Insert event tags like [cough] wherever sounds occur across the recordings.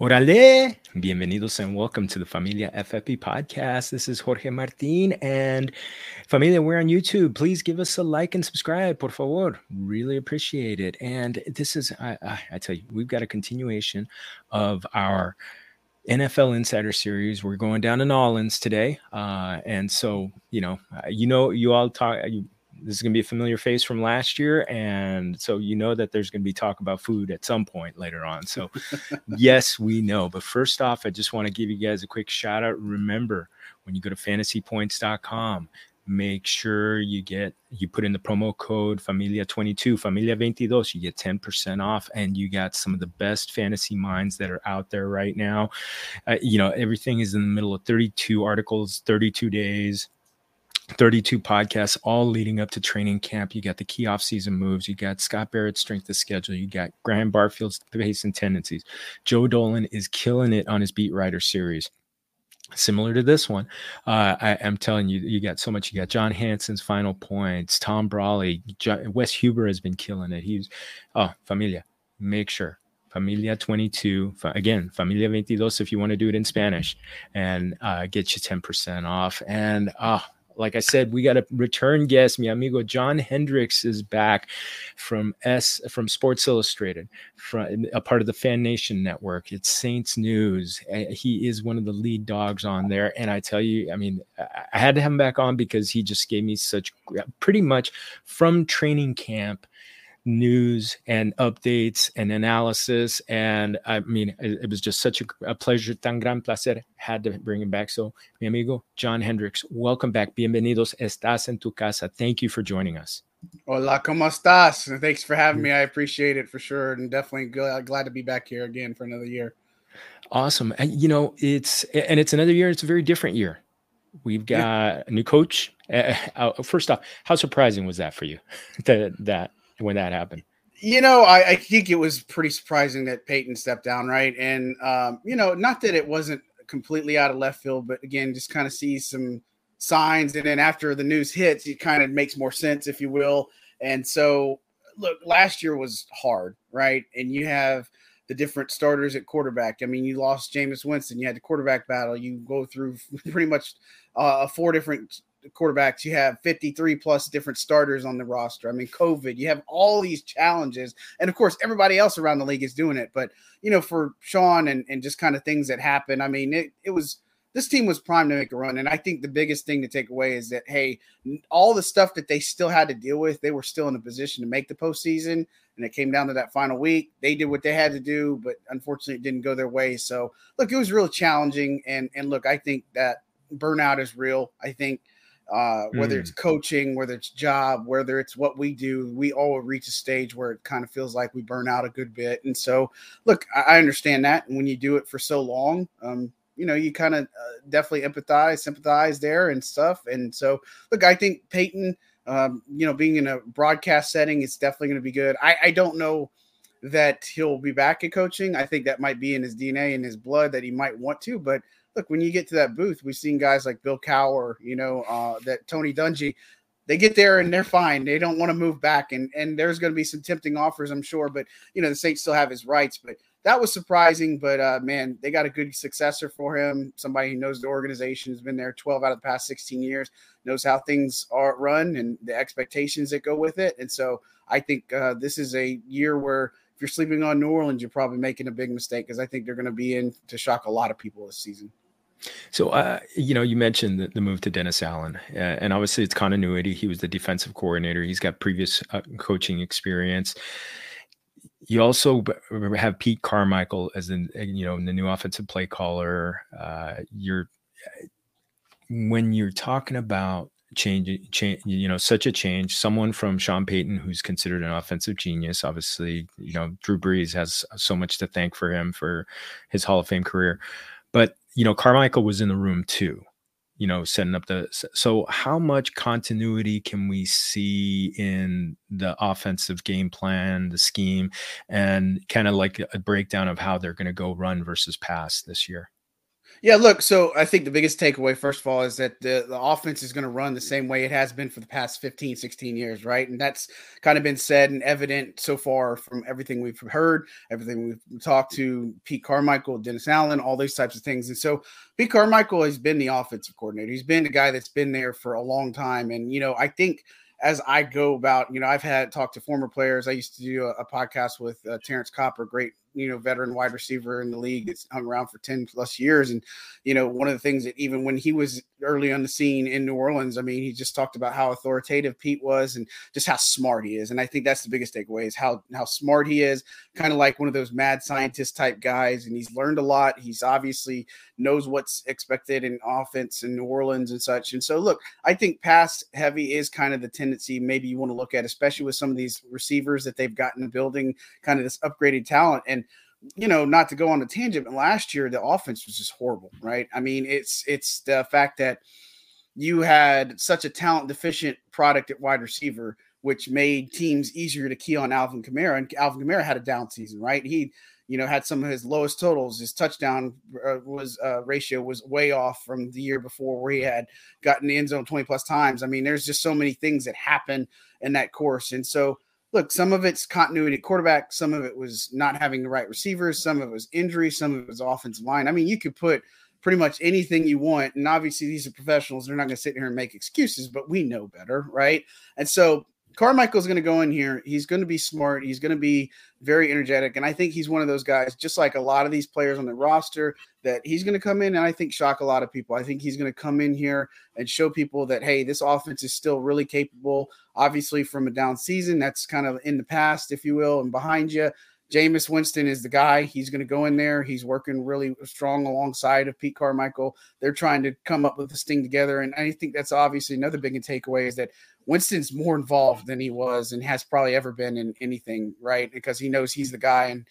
Orale! Bienvenidos and welcome to the Familia FFP podcast. This is Jorge Martin and Familia, we're on YouTube. Please give us a like and subscribe, por favor. Really appreciate it. And this is, I, I, I tell you, we've got a continuation of our NFL Insider Series. We're going down to Nolans today. Uh, and so, you know, you know, you all talk, you, this is going to be a familiar face from last year and so you know that there's going to be talk about food at some point later on so [laughs] yes we know. But first off i just want to give you guys a quick shout out. Remember when you go to fantasypoints.com make sure you get you put in the promo code familia 22 familia 22 you get 10% off and you got some of the best fantasy minds that are out there right now. Uh, you know everything is in the middle of 32 articles 32 days 32 podcasts all leading up to training camp. You got the key off-season moves. You got Scott Barrett's strength of schedule. You got Graham Barfield's pace and tendencies. Joe Dolan is killing it on his beat writer series. Similar to this one, uh, I, am telling you, you got so much. You got John Hansen's final points, Tom Brolley, John, Wes Huber has been killing it. He's oh, Familia. Make sure Familia 22. Again, Familia 22 if you want to do it in Spanish and uh, get you 10% off. And oh, like I said, we got a return guest. Mi amigo John Hendrix is back from S from Sports Illustrated, from a part of the Fan Nation network. It's Saints News. He is one of the lead dogs on there, and I tell you, I mean, I had to have him back on because he just gave me such pretty much from training camp news and updates and analysis. And I mean, it, it was just such a, a, pleasure, tan gran placer. Had to bring him back. So, mi amigo John Hendrix, welcome back. Bienvenidos. Estás en tu casa. Thank you for joining us. Hola, ¿cómo estás? Thanks for having me. I appreciate it for sure. And definitely glad to be back here again for another year. Awesome. And, you know, it's, and it's another year. It's a very different year. We've got yeah. a new coach. Uh, uh, first off, how surprising was that for you? [laughs] that that when that happened? You know, I, I, think it was pretty surprising that Payton stepped down, right? And um, you know, not that it wasn't completely out of left field, but again, just kind of see some signs, and then after the news hits, it kind of makes more sense, if you will. And so, look, last year was hard, right? And you have the different starters at quarterback. I mean, you lost Jameis Winston. You had the quarterback battle. You go through [laughs] pretty much uh, four different quarterbacks, you have 53 plus different starters on the roster. I mean, COVID, you have all these challenges. And of course, everybody else around the league is doing it. But, you know, for Sean and, and just kind of things that happen, I mean, it, it was this team was primed to make a run. And I think the biggest thing to take away is that, hey, all the stuff that they still had to deal with, they were still in a position to make the postseason. And it came down to that final week. They did what they had to do, but unfortunately, it didn't go their way. So, look, it was really challenging. And, and look, I think that burnout is real. I think uh, whether mm. it's coaching, whether it's job, whether it's what we do, we all reach a stage where it kind of feels like we burn out a good bit. And so, look, I, I understand that. And when you do it for so long, um, you know, you kind of uh, definitely empathize, sympathize there and stuff. And so, look, I think Payton, um, you know, being in a broadcast setting, it's definitely going to be good. I, I don't know that he'll be back at coaching. I think that might be in his DNA and his blood that he might want to, but look, when you get to that booth, we've seen guys like Bill Cowher, you know, uh, that Tony Dungy, they get there and they're fine. They don't want to move back. And and there's going to be some tempting offers, I'm sure. But you know, the Saints still have his rights. But that was surprising. But uh, man, they got a good successor for him. Somebody who knows the organization has been there 12 out of the past 16 years, knows how things are run and the expectations that go with it. And so I think uh, this is a year where if you're sleeping on New Orleans, you're probably making a big mistake because I think they're going to be in to shock a lot of people this season. So, uh, you know, you mentioned the, the, move to Dennis Allen, uh, and obviously it's continuity. He was the defensive coordinator. He's got previous uh, coaching experience. You also have Pete Carmichael as in you know the new offensive play caller. Uh, you're when you're talking about change, change, you know, such a change. Someone from Sean Payton, who's considered an offensive genius, obviously, you know, Drew Brees has so much to thank for him for his Hall of Fame career, but you know, Carmichael was in the room too, you know, setting up the. So, how much continuity can we see in the offensive game plan, the scheme, and kind of like a breakdown of how they're going to go run versus pass this year? Yeah, look, so I think the biggest takeaway, first of all, is that the, the offense is going to run the same way it has been for the past 15, 16 years, right? And that's kind of been said and evident so far from everything we've heard, everything we've talked to Pete Carmichael, Dennis Allen, all these types of things. And so Pete Carmichael has been the offensive coordinator. He's been the guy that's been there for a long time. And, you know, I think – as I go about, you know, I've had talked to former players. I used to do a, a podcast with uh, Terrance Copper, great you know veteran wide receiver in the league. that's hung around for ten plus years, and you know one of the things that even when he was early on the scene in New Orleans, I mean, he just talked about how authoritative Pete was and just how smart he is. And I think that's the biggest takeaway is how how smart he is. Kind of like one of those mad scientist type guys, and he's learned a lot. He's obviously knows what's expected in offense in New Orleans and such. And so, look, I think pass heavy is kind of the tendency maybe you want to look at, especially with some of these receivers that they've gotten building kind of this upgraded talent. And you know, not to go on a tangent, but last year the offense was just horrible, right? I mean, it's it's the fact that you had such a talent deficient product at wide receiver, which made teams easier to key on Alvin Kamara. And Alvin Kamara had a down season, right? He, you know, had some of his lowest totals. His touchdown uh, was uh, ratio was way off from the year before, where he had gotten the end zone twenty plus times. I mean, there's just so many things that happen in that course, and so look, some of it's continuity quarterback, some of it was not having the right receivers, some of it was injury, some of it was offensive line. I mean, you could put pretty much anything you want. And obviously, these are professionals. They're not going to sit here and make excuses, but we know better, right? And so Carmichael's going to go in here. He's going to be smart. He's going to be very energetic. And I think he's one of those guys, just like a lot of these players on the roster, that he's going to come in and I think shock a lot of people. I think he's going to come in here and show people that, hey, this offense is still really capable. Obviously, from a down season, that's kind of in the past, if you will, and behind you. Jameis Winston is the guy. He's going to go in there. He's working really strong alongside of Pete Carmichael. They're trying to come up with this thing together. And I think that's obviously another big takeaway is that Winston's more involved than he was and has probably ever been in anything, right? Because he knows he's the guy and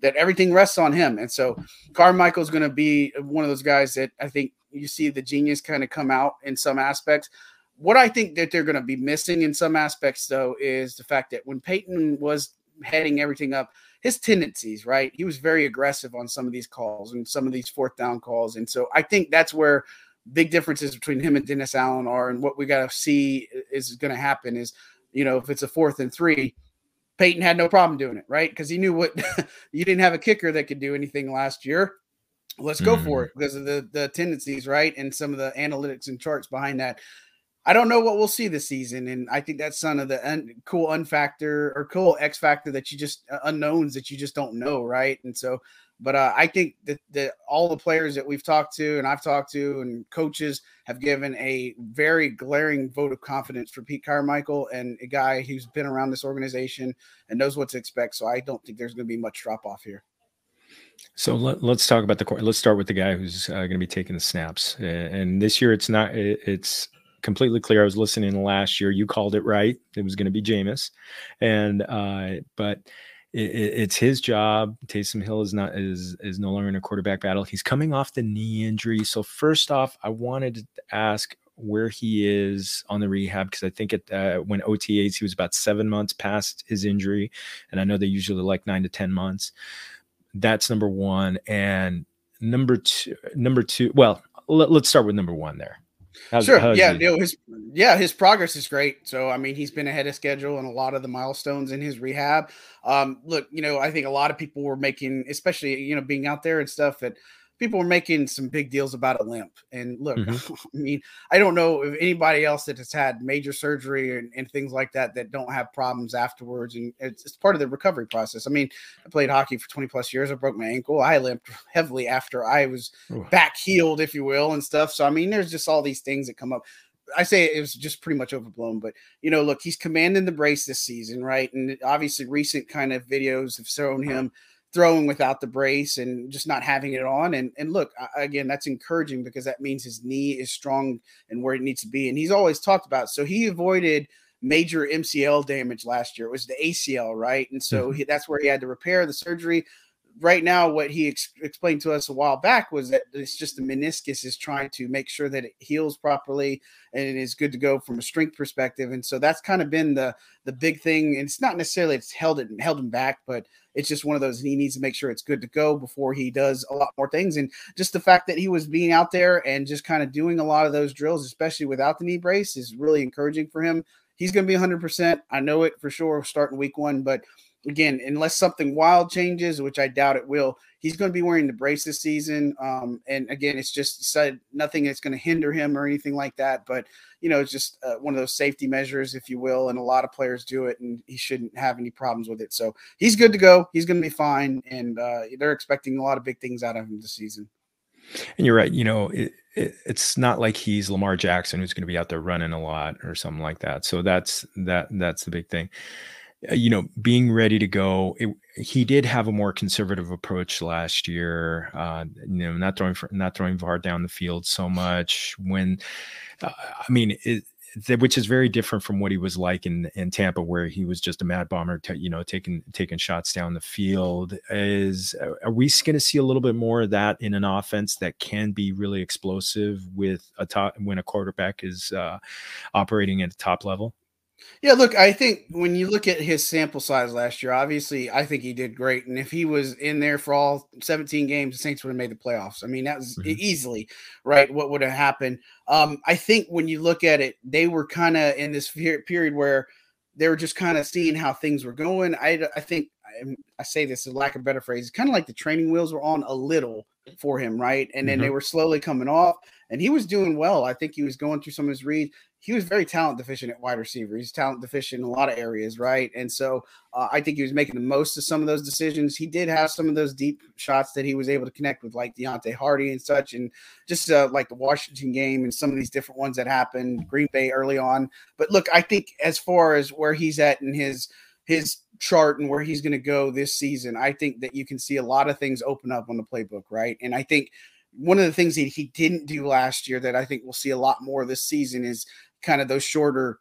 that everything rests on him. And so Carmichael's going to be one of those guys that I think you see the genius kind of come out in some aspects. What I think that they're going to be missing in some aspects, though, is the fact that when Payton was heading everything up, his tendencies, right? He was very aggressive on some of these calls and some of these fourth down calls. And so I think that's where big differences between him and Dennis Allen are. And what we got to see is going to happen is, you know, if it's a fourth and three, Payton had no problem doing it, right? Because he knew what [laughs] you didn't have a kicker that could do anything last year. Let's go mm-hmm. for it because of the the tendencies, right? And some of the analytics and charts behind that. I don't know what we'll see this season, and I think that's some of the un- cool unfactor or cool X factor that you just uh, unknowns that you just don't know, right? And so, but uh, I think that, that all the players that we've talked to and I've talked to and coaches have given a very glaring vote of confidence for Pete Carmichael and a guy who's been around this organization and knows what to expect. So I don't think there's going to be much drop off here. So let, us talk about the Let's start with the guy who's uh, going to be taking the snaps. And this year, it's not. It's completely clear. I was listening last year. You called it right. It was going to be Jameis, and uh, but it, it's his job. Taysom Hill is not is is no longer in a quarterback battle. He's coming off the knee injury. So first off, I wanted to ask where he is on the rehab because I think it uh, when OTAs he was about seven months past his injury, and I know they usually like nine to ten months. That's number one, and number two. Number two. Well, let, us start with number one there. How's, sure. How's yeah. You know, his yeah, his progress is great. So I mean, he's been ahead of schedule and a lot of the milestones in his rehab. Um, look, you know, I think a lot of people were making, especially you know, being out there and stuff, that people were making some big deals about a limp. And look, mm-hmm. [laughs] I mean, I don't know if anybody else that has had major surgery and, and, things like that that don't have problems afterwards. And it's, it's, part of the recovery process. I mean, I played hockey for 20 plus years. I broke my ankle. I limped [laughs] heavily after I was Ooh. back healed, if you will, and stuff. So, I mean, there's just all these things that come up. I say it was just pretty much overblown, but you know, look, he's commanding the brace this season, right? And obviously, recent kind of videos have shown him throwing without the brace and just not having it on. And and look, again, that's encouraging because that means his knee is strong and where it needs to be. And he's always talked about. So he avoided major MCL damage last year. It was the ACL, right? And so mm-hmm. he, that's where he had to repair the surgery. Right now, what he ex- explained to us a while back was that it's just the meniscus is trying to make sure that it heals properly and it is good to go from a strength perspective. And so that's kind of been the the big thing. And it's not necessarily it's held it held him back, but it's just one of those he needs to make sure it's good to go before he does a lot more things. And just the fact that he was being out there and just kind of doing a lot of those drills, especially without the knee brace, is really encouraging for him. He's going to be 100%. I know it for sure starting week one, but again, unless something wild changes, which I doubt it will, he's going to be wearing the brace this season. Um, and again, it's just said nothing that's going to hinder him or anything like that. But you know, it's just uh, one of those safety measures, if you will. And a lot of players do it, and he shouldn't have any problems with it. So he's good to go. He's going to be fine, and uh, they're expecting a lot of big things out of him this season. And you're right. You know, it, it, it's not like he's Lamar Jackson who's going to be out there running a lot or something like that. So that's that. That's the big thing. Uh, you know, being ready to go. It, he did have a more conservative approach last year. Uh, you know, not throwing for, not throwing VAR down the field so much. When, uh, I mean, it, which is very different from what he was like in in Tampa, where he was just a mad bomber, t- you know, taking taking shots down the field. Is are we going to see a little bit more of that in an offense that can be really explosive with a top when a quarterback is uh, operating at the top level? Yeah, look, I think when you look at his sample size last year, obviously, I think he did great. And if he was in there for all 17 games, the Saints would have made the playoffs. I mean, that was mm-hmm. easily right what would have happened. Um, I think when you look at it, they were kind of in this period where they were just kind of seeing how things were going. I, I think I say this, a lack of better phrase, kind of like the training wheels were on a little for him, right? And then mm-hmm. they were slowly coming off, and he was doing well. I think he was going through some of his reads he was very talent deficient at wide receiver. He's talent deficient in a lot of areas, right? And so uh, I think he was making the most of some of those decisions. He did have some of those deep shots that he was able to connect with, like Deonte Harty and such, and just uh, like the Washington game and some of these different ones that happened, Green Bay early on. But look, I think as far as where he's at in his his chart and where he's going to go this season, I think that you can see a lot of things open up on the playbook, right? And I think one of the things that he didn't do last year that I think we'll see a lot more this season is kind of those shorter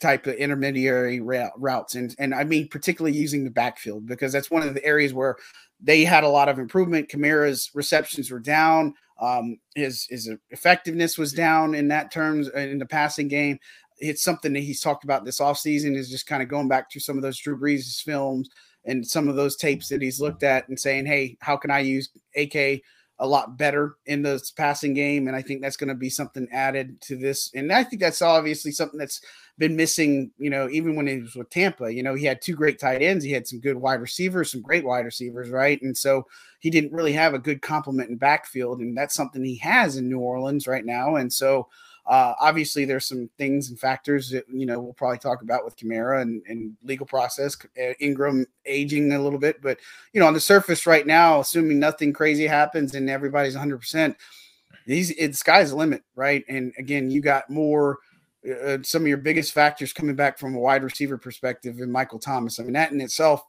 type of intermediary routes and and I mean particularly using the backfield because that's one of the areas where they had a lot of improvement. Kamara's receptions were down. Um, his his effectiveness was down in that terms uh, in the passing game. It's something that he's talked about this offseason is just kind of going back to some of those Drew Brees films and some of those tapes that he's looked at and saying, hey, how can I use AK a lot better in the passing game. And I think that's going to be something added to this. And I think that's obviously something that's been missing, you know, even when he was with Tampa. You know, he had two great tight ends, he had some good wide receivers, some great wide receivers, right? And so he didn't really have a good complement in backfield. And that's something he has in New Orleans right now. And so, uh, obviously, there's some things and factors that you know we'll probably talk about with Kamara and, and legal process, uh, Ingram aging a little bit, but you know on the surface right now, assuming nothing crazy happens and everybody's 100, percent these it, sky's the limit, right? And again, you got more. Uh, some of your biggest factors coming back from a wide receiver perspective in Michael Thomas. I mean, that in itself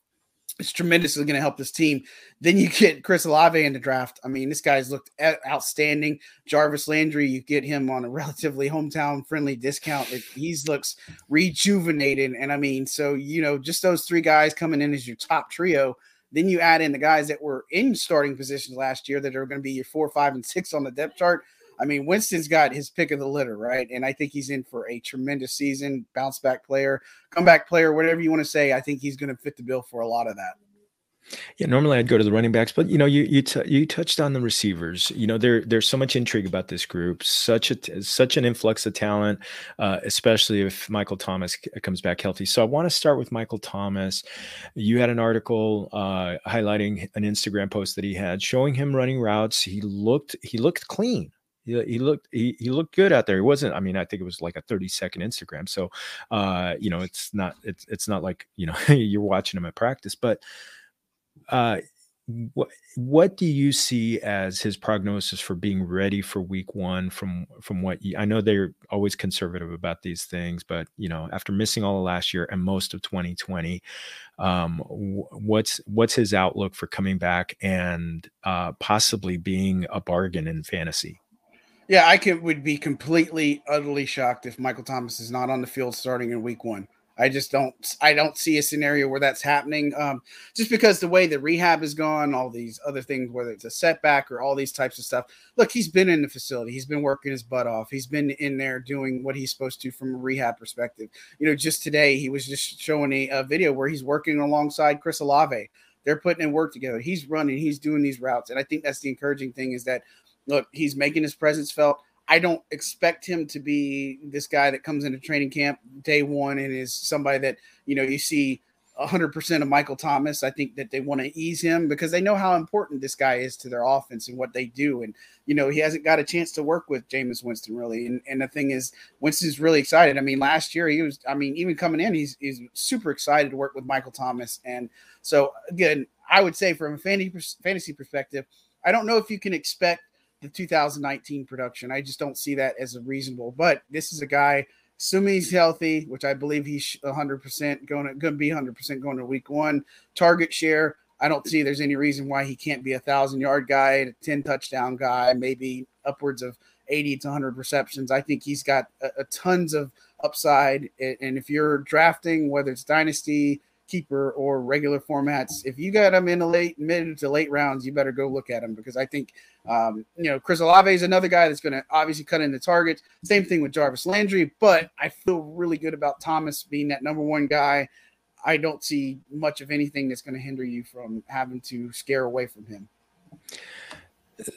it's tremendously going to help this team. Then you get Chris Olave in the draft. I mean, this guy's looked outstanding. Jarvis Landry, you get him on a relatively hometown friendly discount. He's looks rejuvenated. And I mean, so, you know, just those three guys coming in as your top trio. Then you add in the guys that were in starting positions last year that are going to be your four, five, and six on the depth chart. I mean, Winston's got his pick of the litter, right? And I think he's in for a tremendous season, bounce back player, comeback player, whatever you want to say. I think he's going to fit the bill for a lot of that. Yeah, normally I'd go to the running backs, but you know, you you t- you touched on the receivers. You know, there there's so much intrigue about this group, such a such an influx of talent, uh, especially if Michael Thomas comes back healthy. So I want to start with Michael Thomas. You had an article uh, highlighting an Instagram post that he had showing him running routes. He looked he looked clean he, he looked he, he looked good out there. He wasn't. I mean, I think it was like a thirty second Instagram. So, uh, you know, it's not it's it's not like you know [laughs] you're watching him at practice. But uh, what what do you see as his prognosis for being ready for Week One? From from what you, I know, they're always conservative about these things, but you know, after missing all of last year and most of 2020, um, what's what's his outlook for coming back and uh, possibly being a bargain in fantasy? Yeah, I could would be completely utterly shocked if Michael Thomas is not on the field starting in week one. I just don't I don't see a scenario where that's happening. Um, just because the way the rehab has gone, all these other things, whether it's a setback or all these types of stuff. Look, he's been in the facility. He's been working his butt off. He's been in there doing what he's supposed to from a rehab perspective. You know, just today he was just showing a, a video where he's working alongside Chris Olave. They're putting in work together. He's running. He's doing these routes, and I think that's the encouraging thing is that look, he's making his presence felt. I don't expect him to be this guy that comes into training camp day one and is somebody that, you know, you see 100% of Michael Thomas. I think that they want to ease him because they know how important this guy is to their offense and what they do. And, you know, he hasn't got a chance to work with Jameis Winston really. And, and the thing is, Winston's really excited. I mean, last year he was, I mean, even coming in, he's, he's super excited to work with Michael Thomas. And so, again, I would say from a fantasy perspective, I don't know if you can expect the 2019 production. I just don't see that as a reasonable. But this is a guy, assuming he's healthy, which I believe he's 100% going to, going to be 100% going to week one. Target share, I don't see there's any reason why he can't be a thousand yard guy, a 10 touchdown guy, maybe upwards of 80 to 100 receptions. I think he's got a, a tons of upside. And if you're drafting, whether it's dynasty, keeper or regular formats, if you got him in the late mid to late rounds, you better go look at him because I think um, you know Chris Olave is another guy that's going to obviously cut into targets. Same thing with Jarvis Landry, but I feel really good about Thomas being that number one guy. I don't see much of anything that's going to hinder you from having to scare away from him.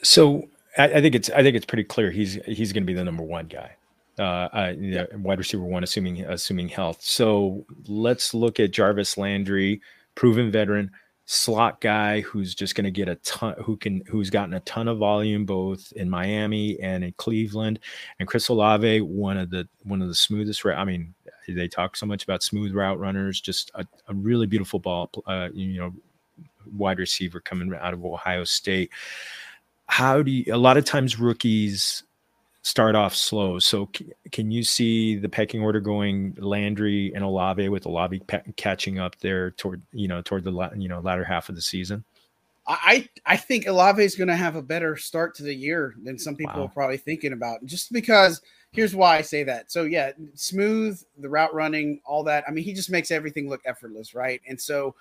So I, I think it's I think it's pretty clear he's he's going to be the number one guy uh, uh yeah. wide receiver one, assuming assuming health. So let's look at Jarvis Landry, proven veteran, slot guy who's just going to get a ton, who can who's gotten a ton of volume both in Miami and in Cleveland, and Chris Olave, one of the one of the smoothest. I mean, they talk so much about smooth route runners, just a, a really beautiful ball, uh, you know, wide receiver coming out of Ohio State. How do you? A lot of times rookies start off slow. So c- can you see the pecking order going Landry and Olave with Olave pe- catching up there toward you know toward the la- you know latter half of the season? I I think Olave is going to have a better start to the year than some people wow. are probably thinking about. Just because here's why I say that. So yeah, smooth the route running, all that. I mean, he just makes everything look effortless, right? And so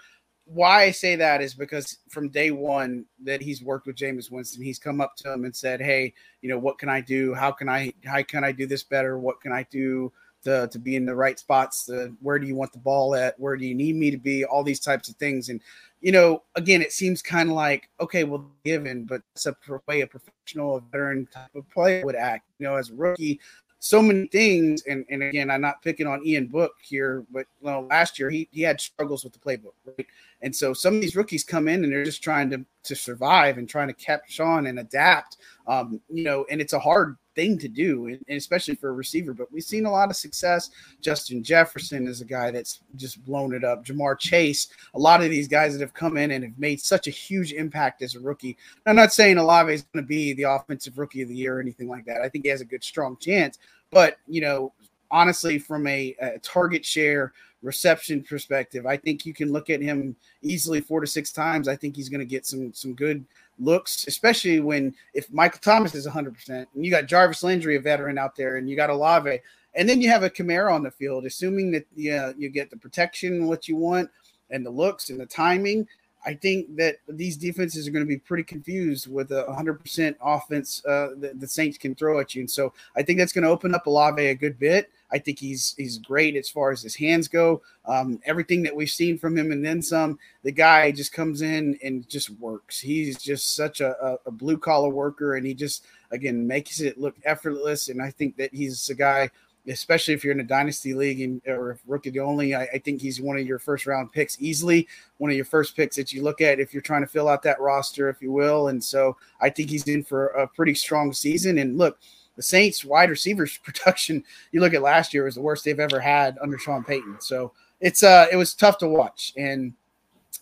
why I say that is because from day one that he's worked with Jameis Winston, he's come up to him and said, "Hey, you know, what can I do? How can I how can I do this better? What can I do to to be in the right spots? To, where do you want the ball at? Where do you need me to be? All these types of things." And you know, again, it seems kind of like okay, well, given, but it's a way a professional, a veteran type of player would act. You know, as a rookie, so many things. And, and again, I'm not picking on Ian Book here, but last year he, he had struggles with the playbook, right? And so some of these rookies come in and they're just trying to, to survive and trying to catch on and adapt, um, you know, and it's a hard thing to do, and, especially for a receiver. But we've seen a lot of success. Justin Jefferson is a guy that's just blown it up. Ja'Marr Chase, a lot of these guys that have come in and have made such a huge impact as a rookie. I'm not saying Olave is going to be the offensive rookie of the year or anything like that. I think he has a good, strong chance. But, you know, honestly, from a, a target share, reception perspective, I think you can look at him easily four to six times. I think he's going to get some some good looks, especially when if Michael Thomas is 100 percent and you got Jarvis Landry, a veteran out there, and you got Olave, and then you have a Kamara on the field, assuming that yeah you get the protection what you want and the looks and the timing. I think that these defenses are going to be pretty confused with a 100% offense uh, that the Saints can throw at you. And so I think that's going to open up Olave a good bit. I think he's he's great as far as his hands go. Um, everything that we've seen from him and then some. The guy just comes in and just works. He's just such a, a, a blue collar worker, and he just again makes it look effortless. And I think that he's a guy especially if you're in a dynasty league and, or rookie only. I, I, think he's one of your first round picks easily, one of your first picks that you look at if you're trying to fill out that roster, if you will. And so I think he's in for a pretty strong season. And look, the Saints wide receivers [laughs] production, you look at last year was the worst they've ever had under Sean Payton. So it's uh it was tough to watch. And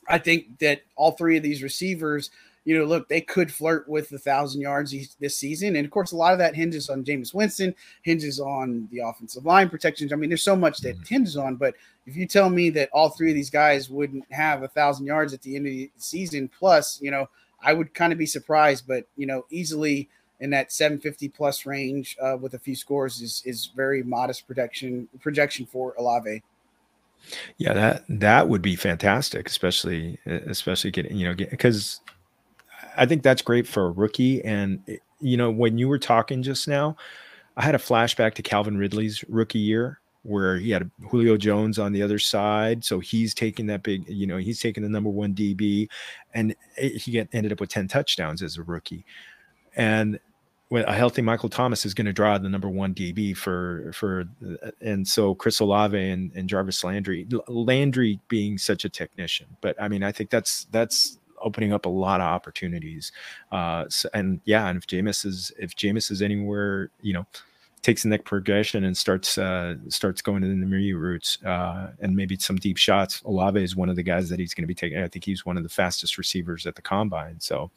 I think that all three of these receivers – you know, look, they could flirt with the thousand yards this season. And of course, a lot of that hinges on Jameis Winston, hinges on the offensive line protections. I mean, there's so much that mm-hmm. hinges on. But if you tell me that all three of these guys wouldn't have a thousand yards at the end of the season, plus, you know, I would kind of be surprised. But, you know, easily in that 750 plus range uh, with a few scores is is very modest protection projection for Olave. Yeah, that that would be fantastic, especially especially getting you know because I think that's great for a rookie. And eh, you know when you were talking just now, I had a flashback to Calvin Ridley's rookie year where he had Julio Jones on the other side. So he's taking that big, you know, he's taking the number one DB, and he get, ended up with 10 touchdowns as a rookie. And when a healthy Michael Thomas is going to draw the number one DB for for and so Chris Olave and, and Jarvis Landry Landry being such a technician but I mean I think that's that's opening up a lot of opportunities uh so, and yeah and if Jameis is if Jameis is anywhere you know takes the next progression and starts uh, starts going in the intermediate routes uh, and maybe some deep shots. Olave is one of the guys that he's going to be taking. I think he's one of the fastest receivers at the combine. So,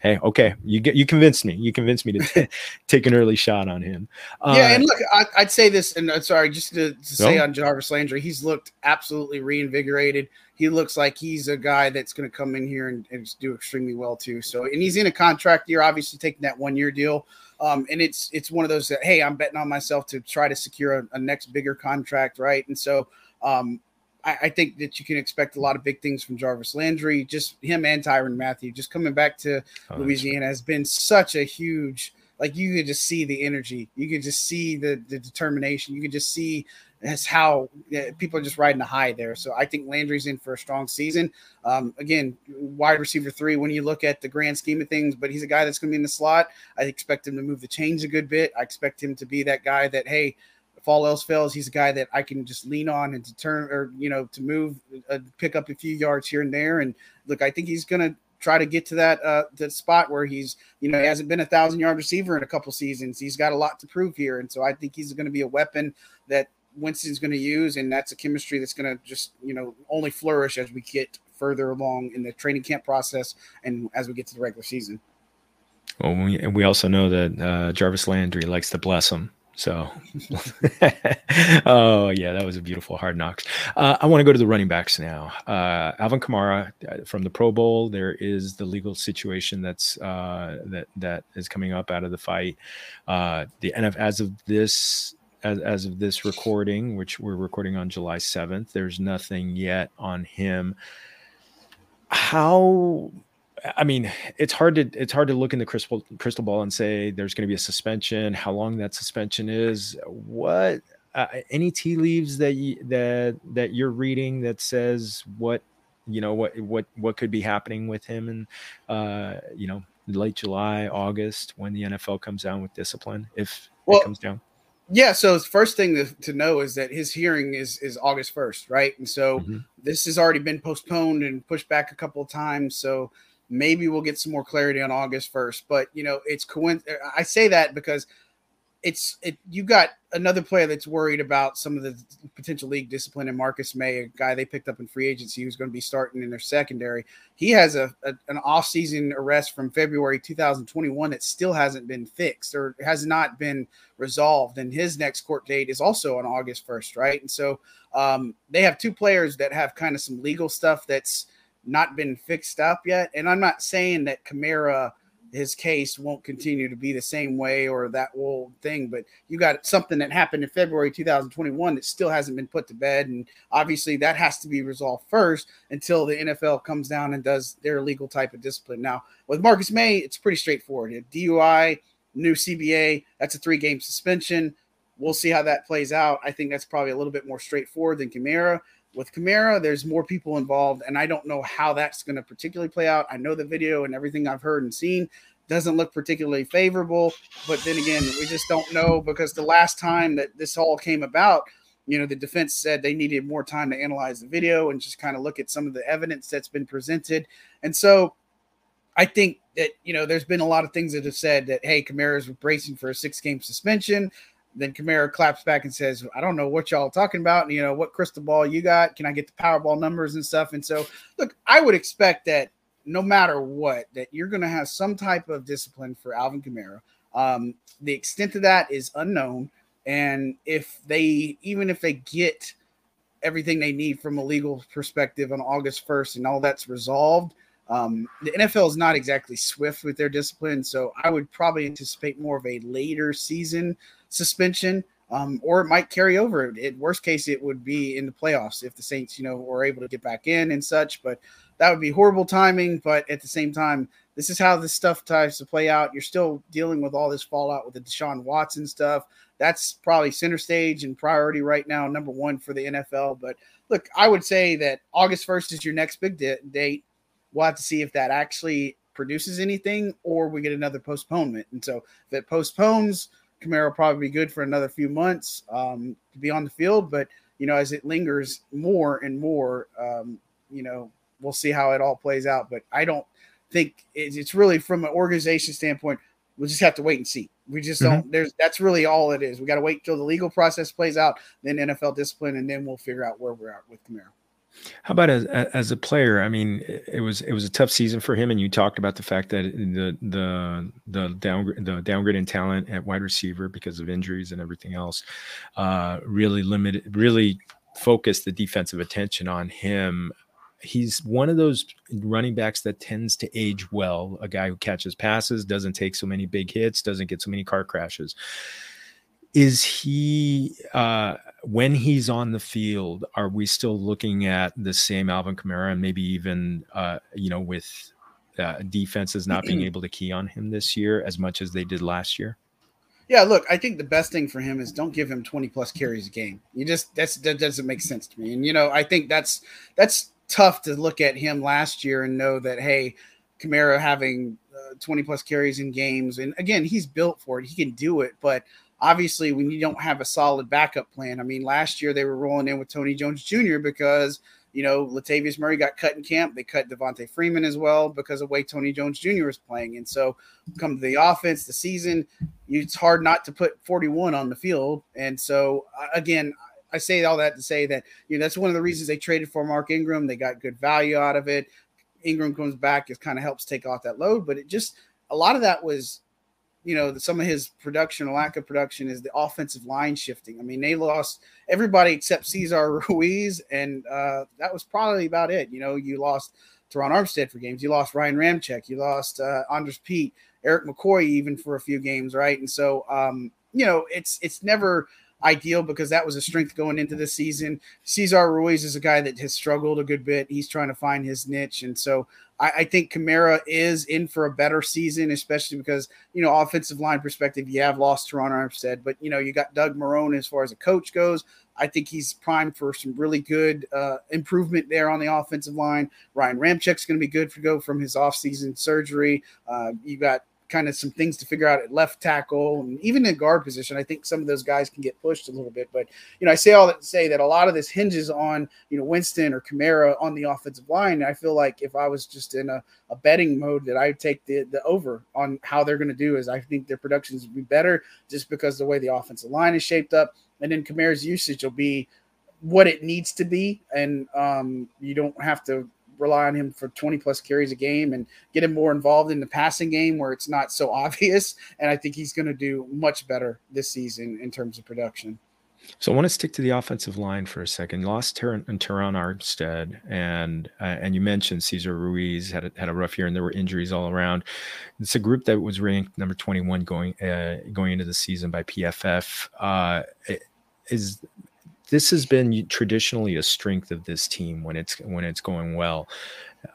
hey, okay, you get you convinced me. You convinced me to t- [laughs] [laughs] take an early shot on him. Uh, yeah, and look, I, would say this, and uh, sorry, just to, to say no? on Jarvis Landry, he's looked absolutely reinvigorated. He looks like he's a guy that's going to come in here and, and do extremely well too. So, and he's in a contract year, obviously taking that one year deal. Um, and it's it's one of those that hey, I'm betting on myself to try to secure a, a next bigger contract, right? And so um, I, I, think that you can expect a lot of big things from Jarvis Landry. Just him and Tyrann Mathieu. just coming back to oh, Louisiana has been such a huge. Like you could just see the energy, you could just see the the determination, you could just see that's how yeah, people are just riding the high there. So I think Landry's in for a strong season. Um, again, wide receiver three when you look at the grand scheme of things, but he's a guy that's going to be in the slot. I expect him to move the chains a good bit. I expect him to be that guy that hey, if all else fails, he's a guy that I can just lean on and to turn or you know to move, uh, pick up a few yards here and there. And look, I think he's going to try to get to that uh that spot where he's you know he hasn't been a thousand yard receiver in a couple seasons. He's got a lot to prove here, and so I think he's going to be a weapon that Winston's going to use, and that's a chemistry that's going to just you know only flourish as we get further along in the training camp process and as we get to the regular season. Well, we, we also know that uh, Jarvis Landry likes to bless him. So, [laughs] oh yeah, that was a beautiful hard knocks. Uh, I want to go to the running backs now. Uh, Alvin Kamara uh, from the Pro Bowl. There is the legal situation that's uh, that that is coming up out of the fight. Uh, the NF as of this as, as of this recording, which we're recording on July 7th, there's nothing yet on him. How I mean, it's hard to it's hard to look in the crystal crystal ball and say there's going to be a suspension. How long that suspension is? What uh, any tea leaves that you, that that you're reading that says what you know what what what could be happening with him and uh, you know late July, August when the NFL comes down with discipline if well, it comes down. Yeah, so the first thing to, to, know is that his hearing is is August 1st, right? And so mm-hmm. this has already been postponed and pushed back a couple of times. So maybe we'll get some more clarity on August 1st. But you know, it's coinc- I say that because it's it you got another player that's worried about some of the potential league discipline in Marcus Maye, a guy they picked up in free agency who's going to be starting in their secondary. He has a, a an offseason arrest from February 2021 that still hasn't been fixed or has not been resolved. And his next court date is also on August 1st, right? And so um, they have two players that have kind of some legal stuff that's not been fixed up yet. And I'm not saying that Kamara – his case won't continue to be the same way or that whole thing. But you got something that happened in February 2021 that still hasn't been put to bed. And obviously that has to be resolved first until the NFL comes down and does their legal type of discipline. Now, with Marcus Maye, it's pretty straightforward. DUI, new CBA, that's a three game suspension. We'll see how that plays out. I think that's probably a little bit more straightforward than Kamara. With Kamara, there's more people involved, and I don't know how that's going to particularly play out. I know the video and everything I've heard and seen doesn't look particularly favorable, but then again, we just don't know because the last time that this all came about, you know, the defense said they needed more time to analyze the video and just kind of look at some of the evidence that's been presented. And so I think that, you know, there's been a lot of things that have said that, hey, Kamara's bracing for a six game suspension. Then Kamara claps back and says, I don't know what y'all talking about. And, You know, what crystal ball you got? Can I get the Powerball numbers and stuff? And so, look, I would expect that no matter what, that you're going to have some type of discipline for Alvin Kamara. Um, the extent of that is unknown. And if they, even if they get everything they need from a legal perspective on August 1st and all that's resolved, um, the NFL is not exactly swift with their discipline. So I would probably anticipate more of a later season suspension. um, or it might carry over. It, worst case, it would be in the playoffs if the Saints, you know, were able to get back in and such. But that would be horrible timing. But at the same time, this is how this stuff tries to play out. You're still dealing with all this fallout with the Deshaun Watson stuff. That's probably center stage and priority right now, number one for the NFL. But look, I would say that August 1st is your next big di- date. We'll have to see if that actually produces anything or we get another postponement. And so if it postpones, Kamara will probably be good for another few months um, to be on the field. But, you know, as it lingers more and more, um, you know, we'll see how it all plays out. But I don't think it's really from an organization standpoint. We'll just have to wait and see. We just don't. Mm-hmm. There's that's really all it is. We got to wait till the legal process plays out, then NFL discipline, and then we'll figure out where we're at with Kamara. How about as as a player? I mean, it was it was a tough season for him, and you talked about the fact that the the the downgrade the downgrade in talent at wide receiver because of injuries and everything else uh, really limited, really focused the defensive attention on him he's one of those running backs that tends to age well. A guy who catches passes, doesn't take so many big hits, doesn't get so many car crashes. Is he uh, when he's on the field? Are we still looking at the same Alvin Kamara and maybe even uh, you know with uh, defenses not being [clears throat] able to key on him this year as much as they did last year? Yeah, look, I think the best thing for him is don't give him 20 plus carries a game. You just that's that doesn't make sense to me. And you know, I think that's that's tough to look at him last year and know that hey, Kamara having uh, 20 plus carries in games, and again, he's built for it. He can do it, but obviously, when you don't have a solid backup plan, I mean, last year they were rolling in with Tony Jones Jr. because you know Latavius Murray got cut in camp. They cut Devonta Freeman as well because of the way Tony Jones Jr. was playing, and so come to the offense, the season, it's hard not to put 41 on the field, and so again. I say all that to say that you know that's one of the reasons they traded for Mark Ingram. They got good value out of it. Ingram comes back, it kind of helps take off that load, but it just a lot of that was, you know, some of his production, lack of production, is the offensive line shifting. I mean, they lost everybody except Cesar [laughs] Ruiz, and uh, that was probably about it. You know, you lost Terron Armstead for games, you lost Ryan Ramczyk, you lost uh, Andrus Peat, Erik McCoy even for a few games, right? And so, um, you know, it's it's never ideal because that was a strength going into the season. Cesar Ruiz is a guy that has struggled a good bit. He's trying to find his niche. And so I, I think Kamara is in for a better season, especially because, you know, offensive line perspective, you have lost Terron Armstead, but, you know, you got Doug Marrone as far as a coach goes. I think he's primed for some really good uh, improvement there on the offensive line. Ryan Ramczyk's going to be good for go from his offseason surgery. Uh, you got kind of some things to figure out at left tackle and even in guard position. I think some of those guys can get pushed a little bit. But you know, I say all that to say that a lot of this hinges on you know Winston or Kamara on the offensive line. I feel like if I was just in a, a betting mode, that I would take the the over on how they're going to do. Is I think their productions will be better just because the way the offensive line is shaped up, and then Kamara's usage will be what it needs to be, and um, you don't have to rely on him for 20 plus carries a game and get him more involved in the passing game where it's not so [laughs] obvious. And I think he's going to do much better this season in terms of production. So I want to stick to the offensive line for a second. Lost Ter- Terron Armstead, and uh, and you mentioned Cesar Ruiz had a, had a rough year, and there were injuries all around. It's a group that was ranked number twenty one going uh, going into the season by PFF. Uh, is this has been traditionally a strength of this team when it's when it's going well.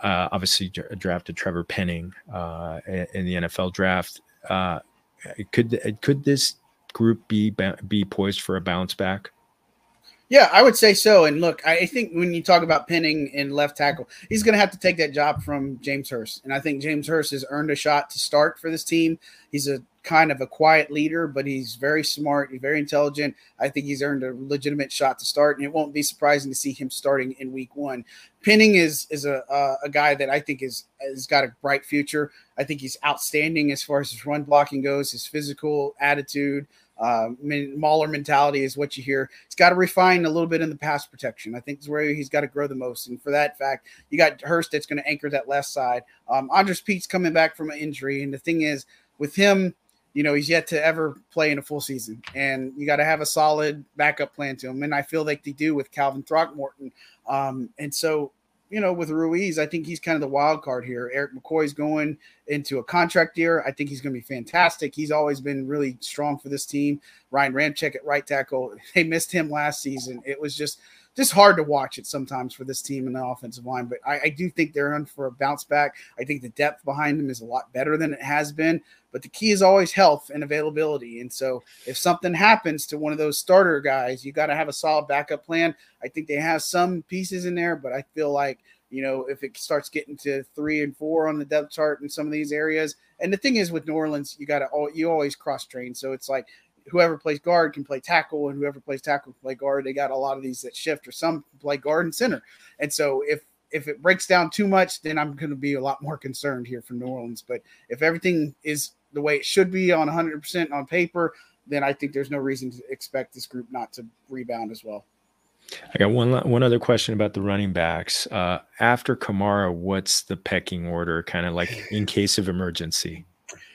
Uh, obviously, drafted Trevor Penning uh, in the NFL draft. Uh, could could this group be be poised for a bounce back? Yeah, I would say so. And look, I think when you talk about Penning in left tackle, he's going to have to take that job from James Hurst. And I think James Hurst has earned a shot to start for this team. He's a kind of a quiet leader, but he's very smart. Very intelligent. I think he's earned a legitimate shot to start, and it won't be surprising to see him starting in week one. Penning is is a uh, a guy that I think is has got a bright future. I think he's outstanding as far as his run blocking goes, his physical attitude, uh, Mauler mentality is what you hear. He's got to refine a little bit in the pass protection. I think is where he's got to grow the most. And for that fact, you got Hurst that's going to anchor that left side. Um, Andrus Peat's coming back from an injury, and the thing is with him, you know, he's yet to ever play in a full season, and you got to have a solid backup plan to him. And I feel like they do with Calvin Throckmorton. Um, and so you know, with Ruiz, I think he's kind of the wild card here. Erik McCoy's going into a contract year. I think he's going to be fantastic. He's always been really strong for this team. Ryan Ramczyk at right tackle. [laughs] They missed him last season. It was just just hard to watch it sometimes for this team in the offensive line. But I, I, do think they're in for a bounce back. I think the depth behind them is a lot better than it has been. But the key is always health and availability. And so if something happens to one of those starter guys, you got to have a solid backup plan. I think they have some pieces in there, but I feel like you know, if it starts getting to three and four on the depth chart in some of these areas. And the thing is with New Orleans, you got to you always cross train. So it's like whoever plays guard can play tackle, and whoever plays tackle can play guard. They got a lot of these that shift, or some play guard and center. And so if if it breaks down too much, then I'm going to be a lot more concerned here for New Orleans. But if everything is the way it should be on 100% on paper, then I think there's no reason to expect this group not to rebound as well. I got one one other question about the running backs. Uh, after Kamara, what's the pecking order, kind of like in case of emergency?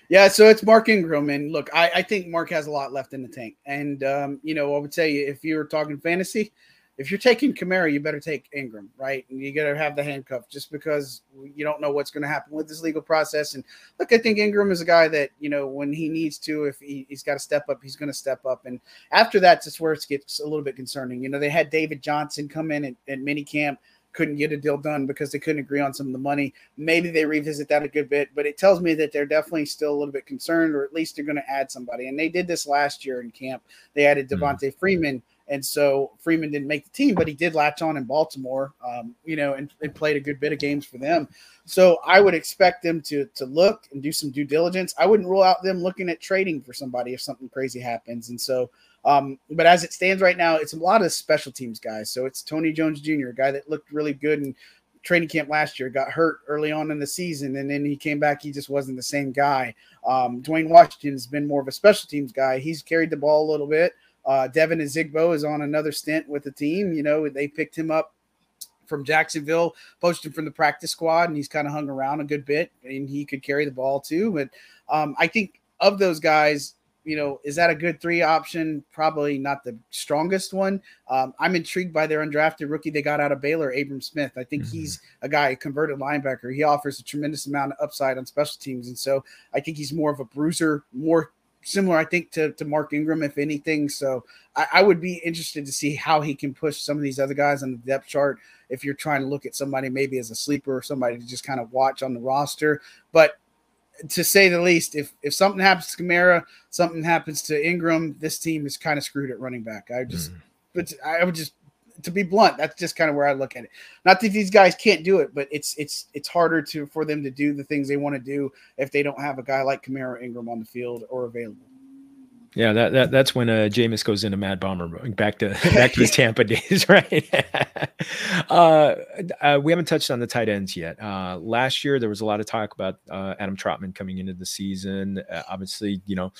Yeah, so it's Mark Ingram, and look, I, I think Mark has a lot left in the tank. And um, you know, I would say if you're talking fantasy, if you're taking Kamara, you better take Ingram, right? And you got to have the handcuff just because you don't know what's going to happen with this legal process. And look, I think Ingram is a guy that, you know, when he needs to, if he, has got to step up, he's going to step up. And after that, that's where it gets a little bit concerning. You know, they had David Johnson come in at, at minicamp couldn't get a deal done because they couldn't agree on some of the money. Maybe they revisit that a good bit, but it tells me that they're definitely still a little bit concerned, or at least they're going to add somebody. And they did this last year in camp. They added hmm. Devonta mm. Freeman. And so Freeman didn't make the team, but he did latch on in Baltimore, um, you know, and, and, played a good bit of games for them. So I would expect them to to look and do some due diligence. I wouldn't rule out them looking at trading for somebody if something crazy happens. And so um, but as it stands right now, it's a lot of special teams guys. So it's Tony Jones Jr., a guy that looked really good in training camp last year, got hurt early on in the season, and then he came back. He just wasn't the same guy. Um, Dwayne Washington's been more of a special teams guy. He's carried the ball a little bit. Uh, Devine Ozigbo is on another stint with the team. You know, they picked him up from Jacksonville, poached him from the practice squad, and he's kind of hung around a good bit, and he could carry the ball too. But um, I think of those guys, you know, is that a good three option? Probably not the strongest one. Um, I'm intrigued by their undrafted rookie they got out of Baylor, Abram Smith. I think mm-hmm. he's a guy, a converted linebacker. He offers a tremendous amount of upside on special teams. And so I think he's more of a bruiser, more similar, I think, to, to Mark Ingram, if anything. So I, I would be interested to see how he can push some of these other guys on the depth chart if you're trying to look at somebody maybe as a sleeper or somebody to just kind of watch on the roster. But to say the least, if if something happens to Kamara, something happens to Ingram, this team is kind of screwed at running back. I just, mm. but I would just, to be blunt, that's just kind of where I look at it. Not that these guys can't do it, but it's it's it's harder to for them to do the things they want to do if they don't have a guy like Kamara Ingram on the field or available. Yeah, that, that that's when uh, Jameis goes into Mad Bomber back to [laughs] back to his [laughs] Tampa days, [laughs] right? uh, uh, we haven't touched on the tight ends yet. Uh, last year there was a lot of talk about uh, Adam Trautman coming into the season. Uh, obviously, you know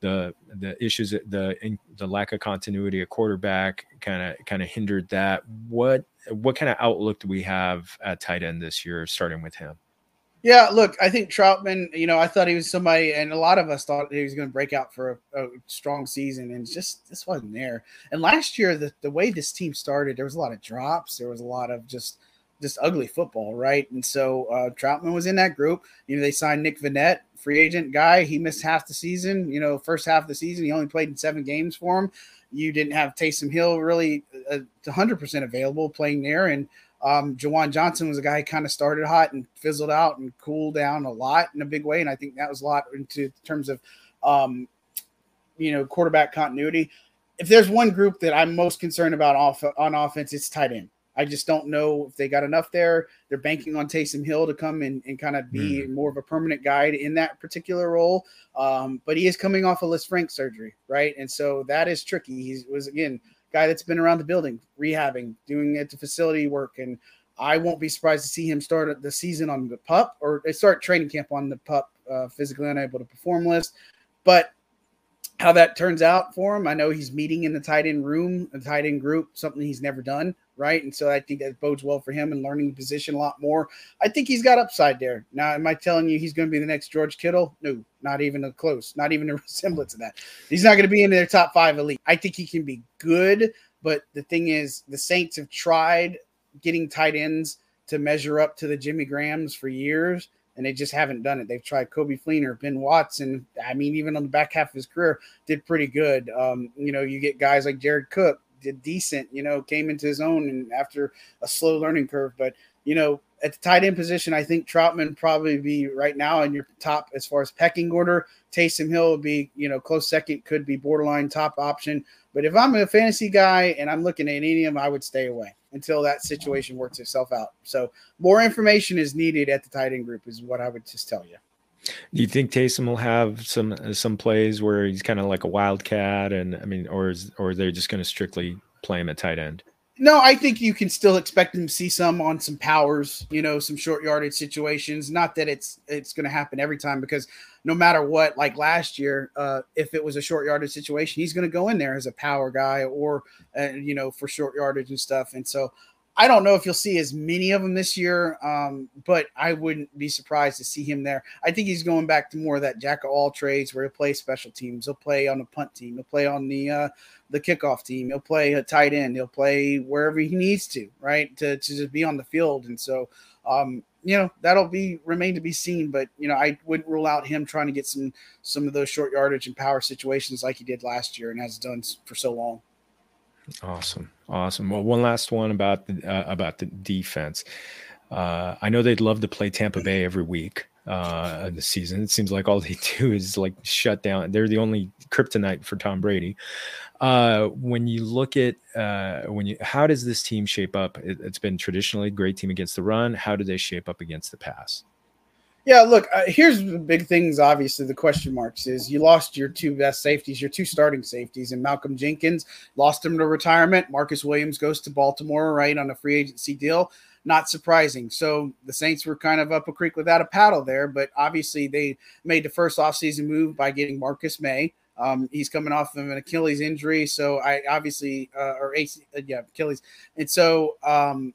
the the issues, the in, the lack of continuity at quarterback kind of kind of hindered that. What what kind of outlook do we have at tight end this year, starting with him? Yeah, look, I think Trautman, you know, I thought he was somebody, and a lot of us thought he was going to break out for a, a, strong season, and just this wasn't there. And last year, the, the way this team started, there was a lot of drops, there was a lot of just just ugly football, right? And so uh, Trautman was in that group. You know, they signed Nick Vannett, free agent guy. He missed half the season. You know, first half of the season, he only played in seven games for him. You didn't have Taysom Hill really uh, 100% available playing there, and um, Juwan Johnson was a guy who kind of started hot and fizzled out and cooled down a lot in a big way. And I think that was a lot into terms of, um, you know, quarterback continuity. If there's one group that I'm most concerned about off on offense, it's tight end. I just don't know if they got enough there. They're banking on Taysom Hill to come and, and kind of be mm. more of a permanent guide in that particular role. Um, but he is coming off a Lisfranc surgery, right? And so that is tricky. He was again guy that's been around the building, rehabbing, doing it to facility work. And I won't be surprised to see him start the season on the pup or they start training camp on the pup, uh, physically unable to perform list. But how that turns out for him, I know he's meeting in the tight end room, a tight end group, something he's never done right? And so I think that bodes well for him and learning the position a lot more. I think he's got upside there. Now, am I telling you he's going to be the next George Kittle? No, not even a close, not even a [laughs] resemblance of that. He's not going to be in their top five elite. I think he can be good, but the thing is, the Saints have tried getting tight ends to measure up to the Jimmy Grahams for years, and they just haven't done it. They've tried Coby Fleener, Ben Watson. I mean, even on the back half of his career, did pretty good. Um, you know, you get guys like Jared Cook, did decent. You know, came into his own and after a slow learning curve, but you know, at the tight end position, I think Trautman probably be right now in your top as far as pecking order. Taysom Hill would be, you know, close second, could be borderline top option. But if I'm a fantasy guy and I'm looking at any of them, I would stay away until that situation works itself out. So more information is needed at the tight end group, is what I would just tell you. Do you think Taysom will have some some plays where he's kind of like a wildcat, and I mean, or is or they're just going to strictly play him at tight end? No, I think you can still expect him to see some on some powers, you know, some short yardage situations. Not that it's it's going to happen every time because no matter what, like last year, uh, if it was a short yardage situation, he's going to go in there as a power guy or uh, you know for short yardage and stuff. And so I don't know if you'll see as many of them this year, um, but I wouldn't be surprised to see him there. I think he's going back to more of that jack of all trades where he'll play special teams. He'll play on the punt team. He'll play on the uh, the kickoff team. He'll play a tight end. He'll play wherever he needs to, right, to, to just be on the field. And so, um, you know, that'll be remain to be seen. But you know, I wouldn't rule out him trying to get some some of those short yardage and power situations like he did last year and has done for so long. Awesome, awesome. Well, one last one about the uh, about the defense. Uh, I know they'd love to play Tampa Bay every week uh, in the season. It seems like all they [laughs] do is like shut down. They're the only kryptonite for Tom Brady. Uh, when you look at uh, when you, how does this team shape up? It, has been traditionally a great team against the run. How do they shape up against the pass? Yeah, look, uh, here's the big things. Obviously, the question marks is you lost your two best safeties, your two starting safeties, and Malcolm Jenkins lost him to retirement. Marcus Williams goes to Baltimore, right, on a free agency deal. Not surprising. So the Saints were kind of up a creek without a paddle there, but obviously they made the first offseason move by getting Marcus Maye. Um, he's coming off of an Achilles injury, so I obviously uh, or AC, uh, yeah, Achilles, and so um,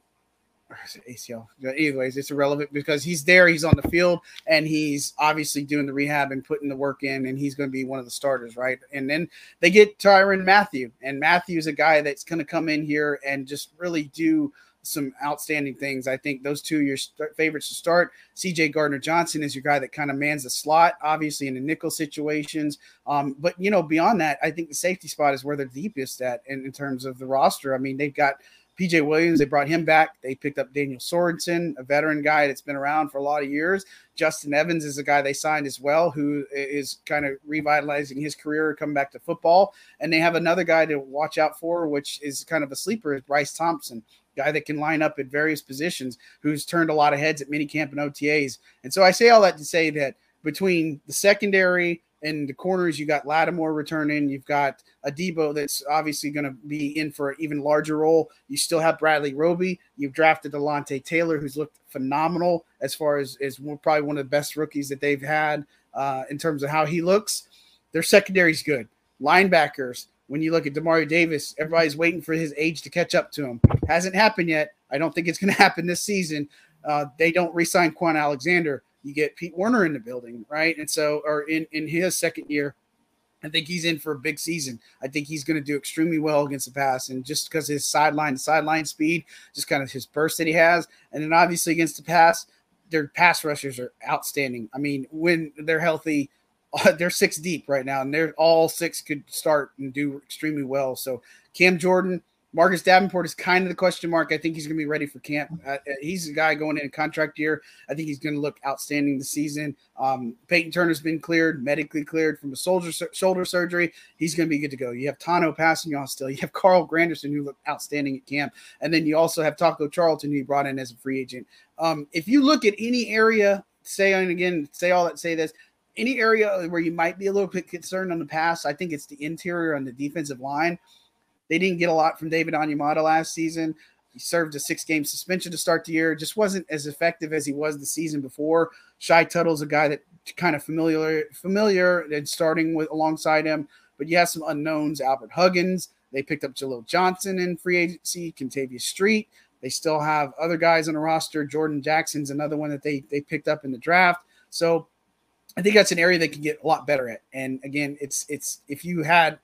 ACL. Anyways, it's irrelevant because he's there, he's on the field, and he's obviously doing the rehab and putting the work in, and he's going to be one of the starters, right? And then they get Tyrann Mathieu, and Mathieu's a guy that's going to come in here and just really do some outstanding things. I think those two are your st- favorites to start. CJ Gardner Johnson is your guy that kind of mans the slot, obviously in the nickel situations. Um, but you know, beyond that, I think the safety spot is where they're deepest at in, in terms of the roster. I mean, they've got PJ Williams, they brought him back. They picked up Daniel Sorensen, a veteran guy that's been around for a lot of years. Justin Evans is a guy they signed as well, who is kind of revitalizing his career, coming back to football. And they have another guy to watch out for, which is kind of a sleeper, is Bryce Thompson, guy that can line up at various positions, who's turned a lot of heads at minicamp and OTAs. And so I say all that to say that between the secondary in the corners, you got Lattimore returning. You've got Adebo that's obviously going to be in for an even larger role. You still have Bradley Roby. You've drafted Delonte Taylor, who's looked phenomenal as far as is probably one of the best rookies that they've had uh, in terms of how he looks. Their secondary's good. Linebackers. When you look at Demario Davis, everybody's waiting for his age to catch up to him. Hasn't happened yet. I don't think it's going [laughs] to happen this season. Uh, they don't re-sign Kwon Alexander you get Pete Werner in the building, right? And so, or in in his second year, I think he's in for a big season. I think he's going to do extremely well against the pass, and just because his sideline sideline speed, just kind of his burst that he has, and then obviously against the pass, their pass rushers are outstanding. I mean, when they're healthy, [laughs] they're six deep right now, and they're all six could start and do extremely well. So Cam Jordan Marcus Davenport is kind of the question mark. I think he's going to be ready for camp. Uh, uh he's a guy going in a contract year. I think he's going to look outstanding this season. Um, Peyton Turner's been cleared, medically cleared from a soldier, shoulder surgery. He's going to be good to go. You have Tanoh Kpassagnon still. You have Carl Granderson, who looked outstanding at camp. And then you also have Taco Charlton, who you brought in as a free agent. Um, if you look at any area, say, and again, say all that, say this, any area where you might be a little bit concerned on the pass, I think it's the interior on the defensive line. They didn't get a lot from David Onyemata last season. He served a six-game suspension to start the year. Just wasn't as effective as he was the season before. Shy Tuttle's a guy that kind of familiar, familiar and starting with alongside him. But you have some unknowns. Albert Huggins. They picked up Jaleel Johnson in free agency. Kentavius Street. They still have other guys on the roster. Jordan Jackson's another one that they they picked up in the draft. So I think that's an area they can get a lot better at. And again, it's it's if you had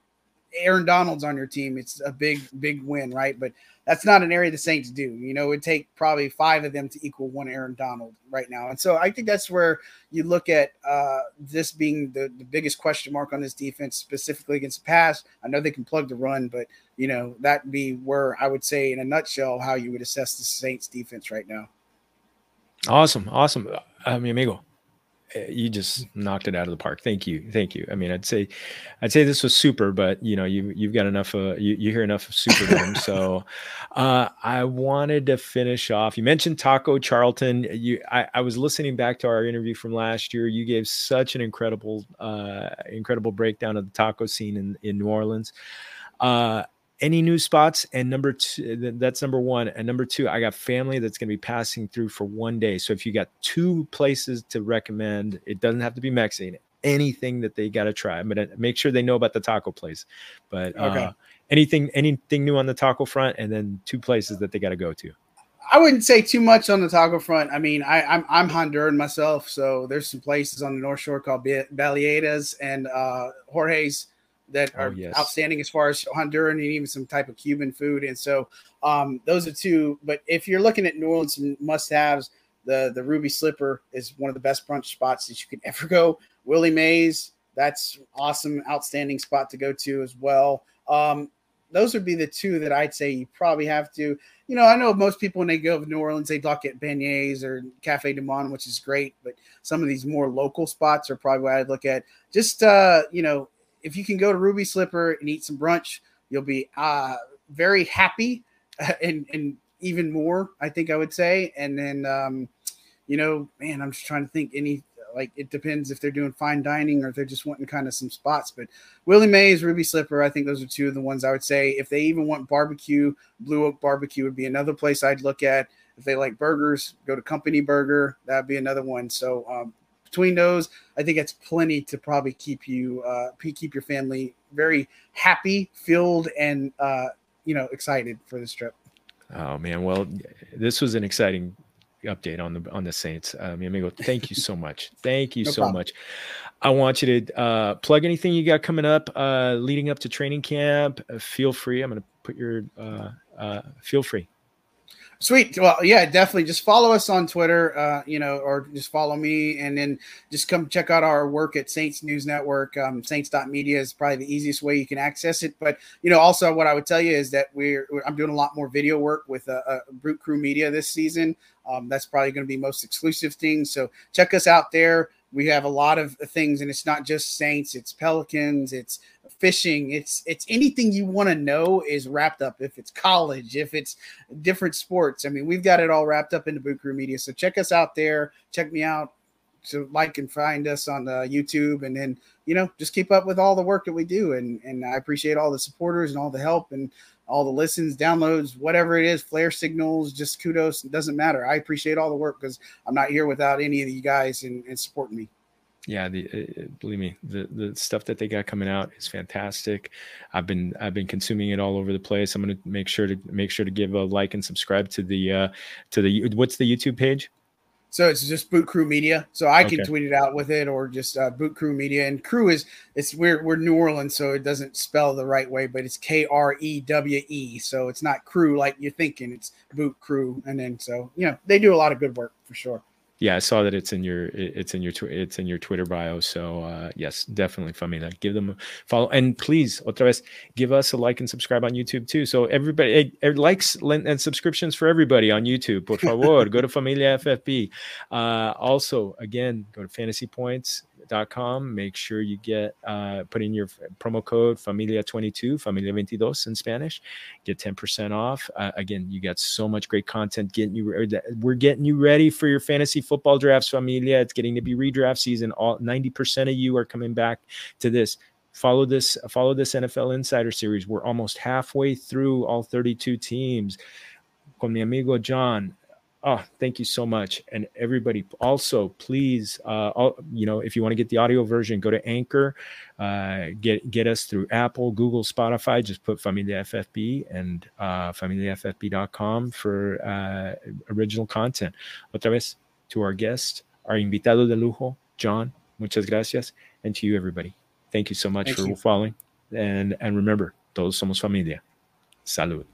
Aaron Donald's on your team, it's a big, big win, right? But that's not an area the Saints do. You know, it would take probably five of them to equal one Aaron Donald right now. And so I think that's where you look at uh, this being the, the biggest question mark on this defense, specifically against the pass. I know they can plug the run, but, you know, that'd be where I would say, in a nutshell, how you would assess the Saints defense right now. Awesome. Awesome. Uh, mi amigo. Eh, you just knocked it out of the park. Thank you, thank you. I mean, I'd say, I'd say this was super, but you know, you you've got enough. Uh, you you hear enough of super [laughs] so, uh, I wanted to finish off. You mentioned Taco Charlton. You, I, I was listening back to our interview from last year. You gave such an incredible, uh, incredible breakdown of the taco scene in in New Orleans. Uh, any new spots and number two that's number one and number two i got family that's going to be passing through for one day so if you got two places to recommend it doesn't have to be mexican anything that they got to try i'm going to make sure they know about the taco place but okay. uh, anything anything new on the taco front and then two places that they got to go to I wouldn't say too much on the taco front. I mean, I, I'm I'm Honduran myself, so there's some places on the North Shore called Baleadas and uh, Jorge's that oh, are yes. outstanding as far as Honduran and even some type of Cuban food. And so um, those are two. But if you're looking at New Orleans must-haves, the the Ruby Slipper is one of the best brunch spots that you could [laughs] ever go. Willie Mae's, that's awesome, outstanding spot to go to as well. Um, those would be the two that I'd say you probably have to. You know, I know most people when they go to New Orleans, they look at beignets or Cafe du Monde, which is great, but some of these more local spots are probably what I'd look at. Just uh, you know, if you can go to Ruby Slipper and eat some brunch, you'll be uh, very happy and, and even more, I think I would say. And then, um, you know, man, I'm just trying to think any, like, it depends if they're doing fine dining or if they're just wanting kind of some spots. But Willie Mae's, Ruby Slipper, I think those are two of the ones I would say. If they even want barbecue, Blue Oak Barbecue would be another place I'd look at. If they like burgers, go to Company Burger. That'd be another one. So um, between those, I think it's plenty to probably keep you uh, keep your family very happy, filled, and uh, you know excited for this trip. Oh man, well, this was an exciting update on the on the Saints. Uh, mi amigo, thank you so much. [laughs] Thank you no so problem. much. I want you to uh, plug anything you got coming up uh, leading up to training camp. Uh, feel free. I'm going to put your uh, uh, feel free. Sweet. Well, yeah, definitely. Just follow us on Twitter, uh, you know, or just follow me and then just come check out our work at Saints News Network. Um, Saints.media is probably the easiest way you can access it. But, you know, also what I would tell you is that we're, I'm doing a lot more video work with uh, uh, Boot Krewe Media this season. Um, that's probably going to be most exclusive things. So check us out there we have a lot of things and it's not just saints it's pelicans it's fishing it's it's anything you want to know is wrapped up. If it's college if it's different sports i mean we've got it all wrapped up into boot crew media. So check us out there. Check me out to like and find us on the youtube. And then you know just keep up with all the work that we do. And and i appreciate all the supporters and all the help. And all the listens downloads whatever it is flare signals just kudos. It doesn't matter. I appreciate all the work because i'm not here without any of you guys and, and supporting me. Yeah the uh, believe me the the stuff that they got coming out is fantastic. I've been i've been consuming it all over the place. I'm to make sure to make sure to give a like and subscribe to the uh to the what's the youtube page so it's just Boot Krewe Media. So I can okay. tweet it out with it, or just uh, Boot Krewe Media. And Crew is it's we're we're New Orleans, so it doesn't spell the right way, but it's K R E W E. So it's not Crew like you're thinking. It's Boot Krewe, and then so you know they do a lot of good work for sure yeah, I saw that it's in your it's in your it's in your Twitter bio. So uh, yes, definitely familia. Give them a follow and please, otra vez, give us a like and subscribe on YouTube too. So everybody hey, likes and subscriptions for everybody on YouTube. Por favor, [laughs] go to Familia FFB. Uh, also, again, go to Fantasy Points com. Make sure you get uh, put in your promo code Familia22, Familia 22 in Spanish. Get 10% off. Uh, again, you got so much great content getting you. We're getting you ready for your fantasy football drafts, Familia. It's getting to be redraft season. All 90% of you are coming back to this follow this follow this NFL Insider series. We're almost halfway through all 32 teams. Con mi amigo John, Oh, thank you so much. And everybody also, please, uh, all, you know, if you want to get the audio version, go to Anchor, uh, get get us through Apple, Google, Spotify. Just put Familia FFB and uh, familiaffb.com for uh, original content. Otra vez, to our guest, our invitado de lujo, John, muchas gracias. And to you, everybody. Thank you so much thank for you. following. And and remember, todos somos familia. Salud.